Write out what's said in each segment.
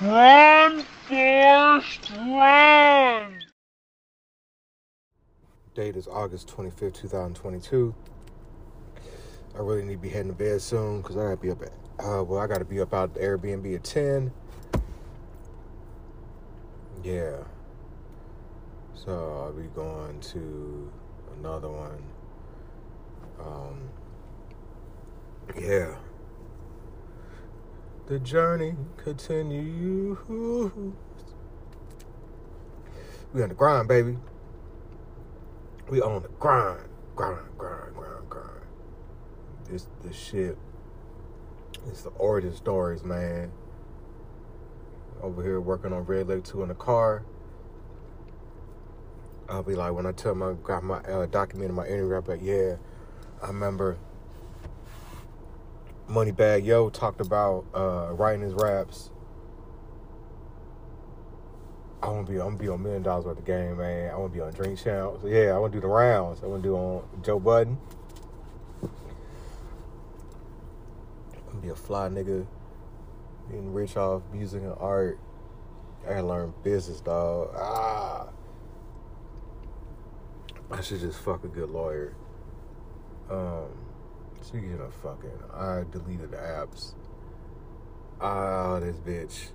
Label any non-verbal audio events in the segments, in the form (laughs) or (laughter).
Run, Forrest, run! Date is August 25th, 2022. I really need to be heading to bed soon because I gotta be up at, uh, well, I gotta be up out the Airbnb at 10. Yeah. So I'll be going to another one. Um, yeah. The journey continues. We on the grind, baby. We on the grind, grind, grind, grind, grind. This the shit. It's the origin stories, man. Over here working on Red Lake 2 in the car. I'll be like, when I tell my got my uh, document in my interview, I'll be like, yeah, I remember Moneybagg Yo talked about uh, writing his raps. I want to be, I'm gonna be on Million Dollars Worth of Game, man. I want to be on Drink Champs. Yeah, I want to do the rounds. I want to do on Joe Budden. I'm gonna be a fly nigga, being rich off music and art. I gotta learn business, dog. Ah. I should just fuck a good lawyer. Um, speaking of fucking, I deleted apps. Ah, this bitch.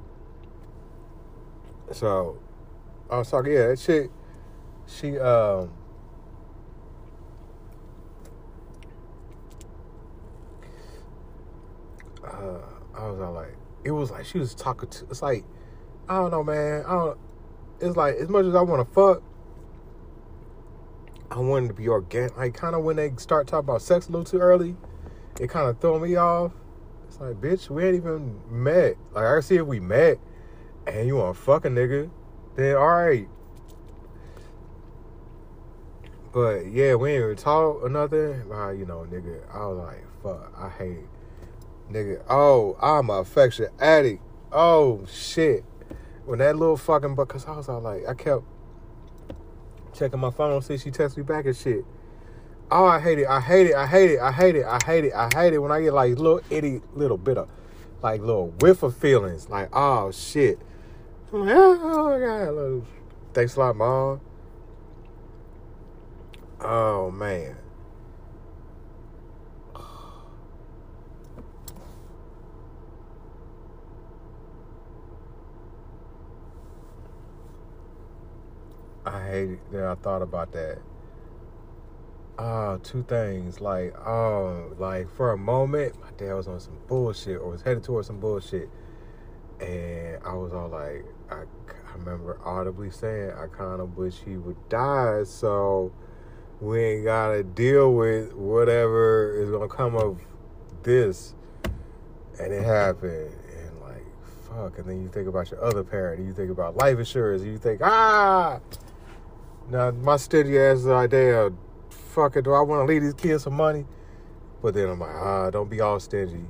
So, I was talking, yeah, that chick, she, um, uh, I was all like, it was like she was talking to, it's like, I don't know, man. I don't, it's like, as much as I want to fuck, I wanted to be organic. Like, kind of when they start talking about sex a little too early, it kind of throw me off. It's like, bitch, we ain't even met. Like, I see if we met and you want to fuck a nigga, then all right. But yeah, we ain't even talk or nothing. Nah, you know, nigga, I was like, fuck, I hate nigga. Oh, I'm a affection addict. Oh shit. When that little fucking but cause I was all like, I kept checking my phone, see she texts me back and shit. Oh, I hate it. I hate it. I hate it. I hate it. I hate it. I hate it when I get like little itty little bit of like little whiff of feelings. Like, oh shit. I'm like, oh, oh my god. Thanks a lot, mom. Oh man. I hate that I thought about that. Uh, two things. Like, oh, like for a moment, my dad was on some bullshit or was headed towards some bullshit. And I was all like, I, I remember audibly saying, I kind of wish he would die so we ain't got to deal with whatever is to come of this. And it happened. And like, fuck. And then you think about your other parent. And you think about life insurance. You think, ah. Now, my stingy ass is like, damn, fuck it, do I want to leave these kids some money? But then I'm like, ah, don't be all stingy.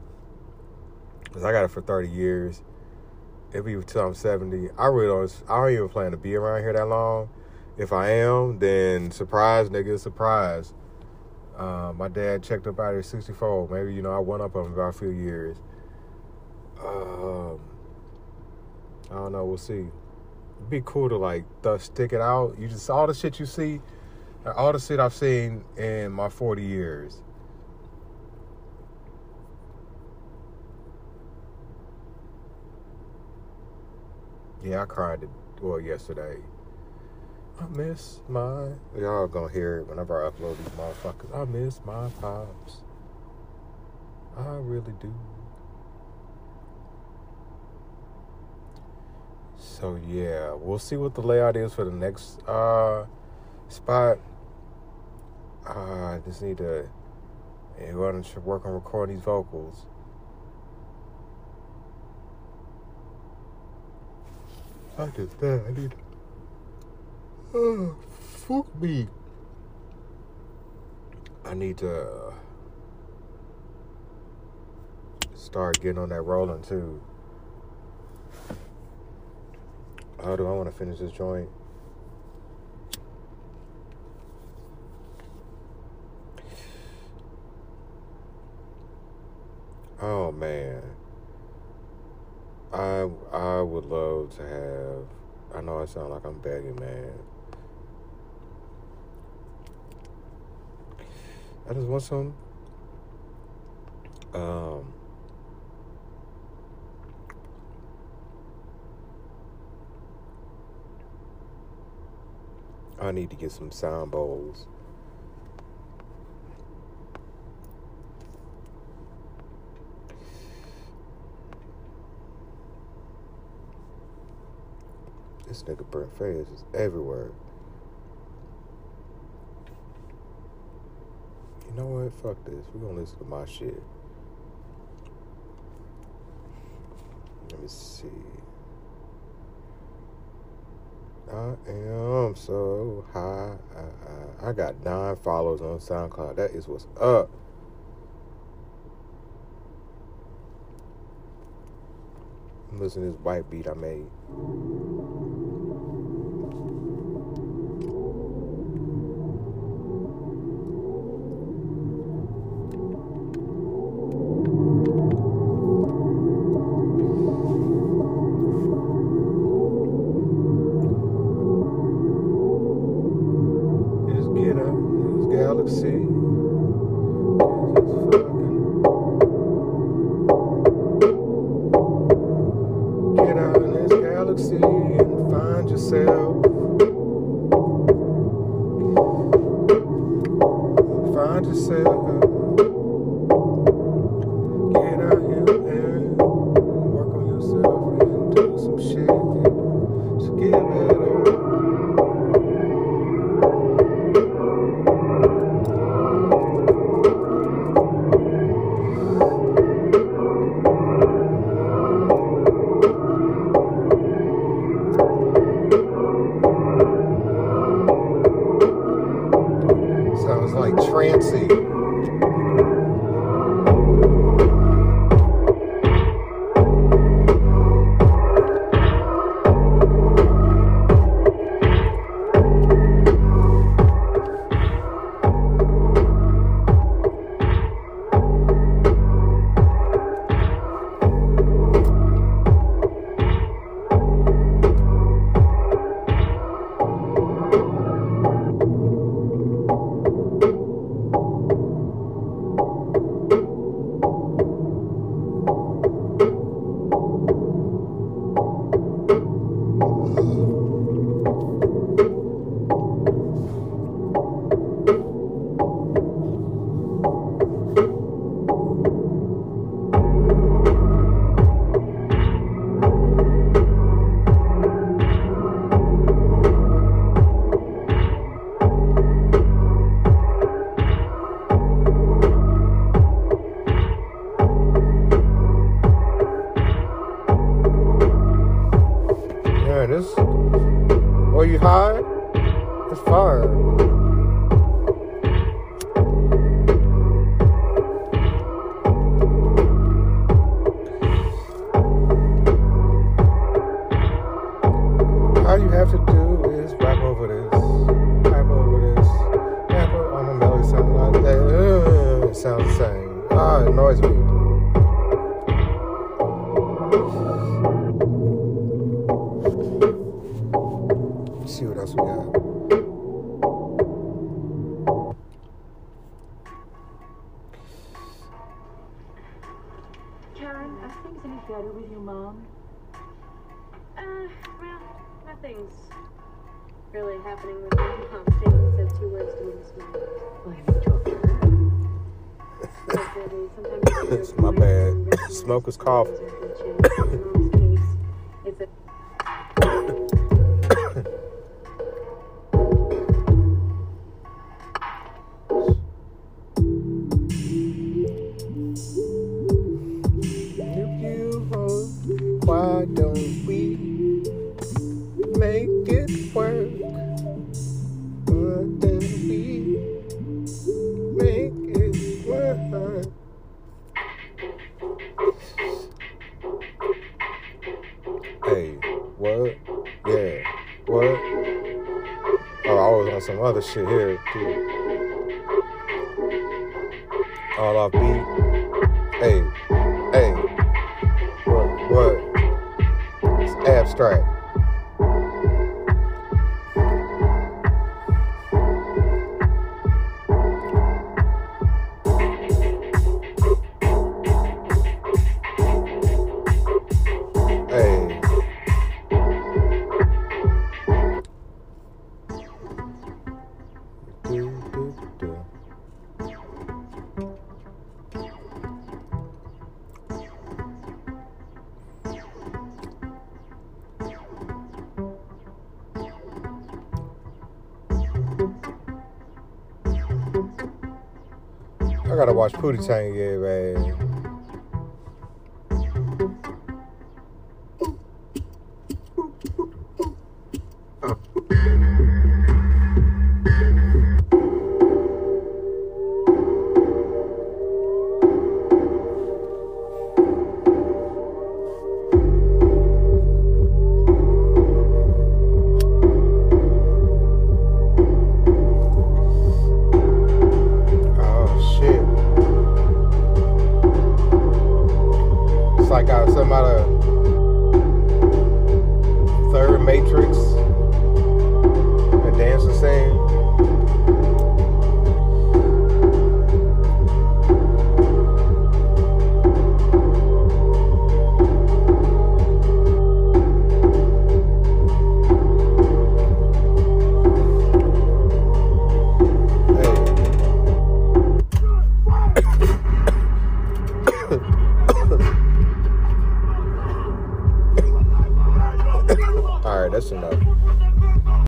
Because I got it for 30 years. It'll be until I'm 70. I really don't, I don't even plan to be around here that long. If I am, then surprise, nigga, surprise. Uh, my dad checked up out here 64. Maybe, you know, I went up on him about a few years. Um, I don't know. We'll see. Be cool to, like, thus stick it out. You just, all the shit you see, all the shit I've seen in my 40 years. Yeah, I cried, well, yesterday. I miss my. Y'all gonna hear it whenever I upload these motherfuckers. I miss my pops. I really do. So yeah, we'll see what the layout is for the next uh spot. Uh, I just need to and go to work on recording these vocals. I just that. I need Oh, fuck me. I need to start getting on that rolling too. How do I want to finish this joint? Oh man. I I would love to have. I know I sound like I'm begging, man. I just want some. Um. I need to get some sound bowls. This nigga Brent Faiyaz is everywhere. You know what? Fuck this. We're gonna listen to my shit. Let me see. I am so high. I, I, I got nine followers on SoundCloud. That is what's up. Listen to this white beat I made. Find with your mom? Uh, well, nothing's really happening with my (laughs) mom. She hasn't said two words to me this morning. Well, have you talked to her? Sometimes It's (laughs) my bad. and recognize Smoker's the cough. (laughs) this shit here, too. All off beat. Hey, hey, what, what? It's abstract. I gotta watch Pootie Tang again, man. Something out of third Matrix.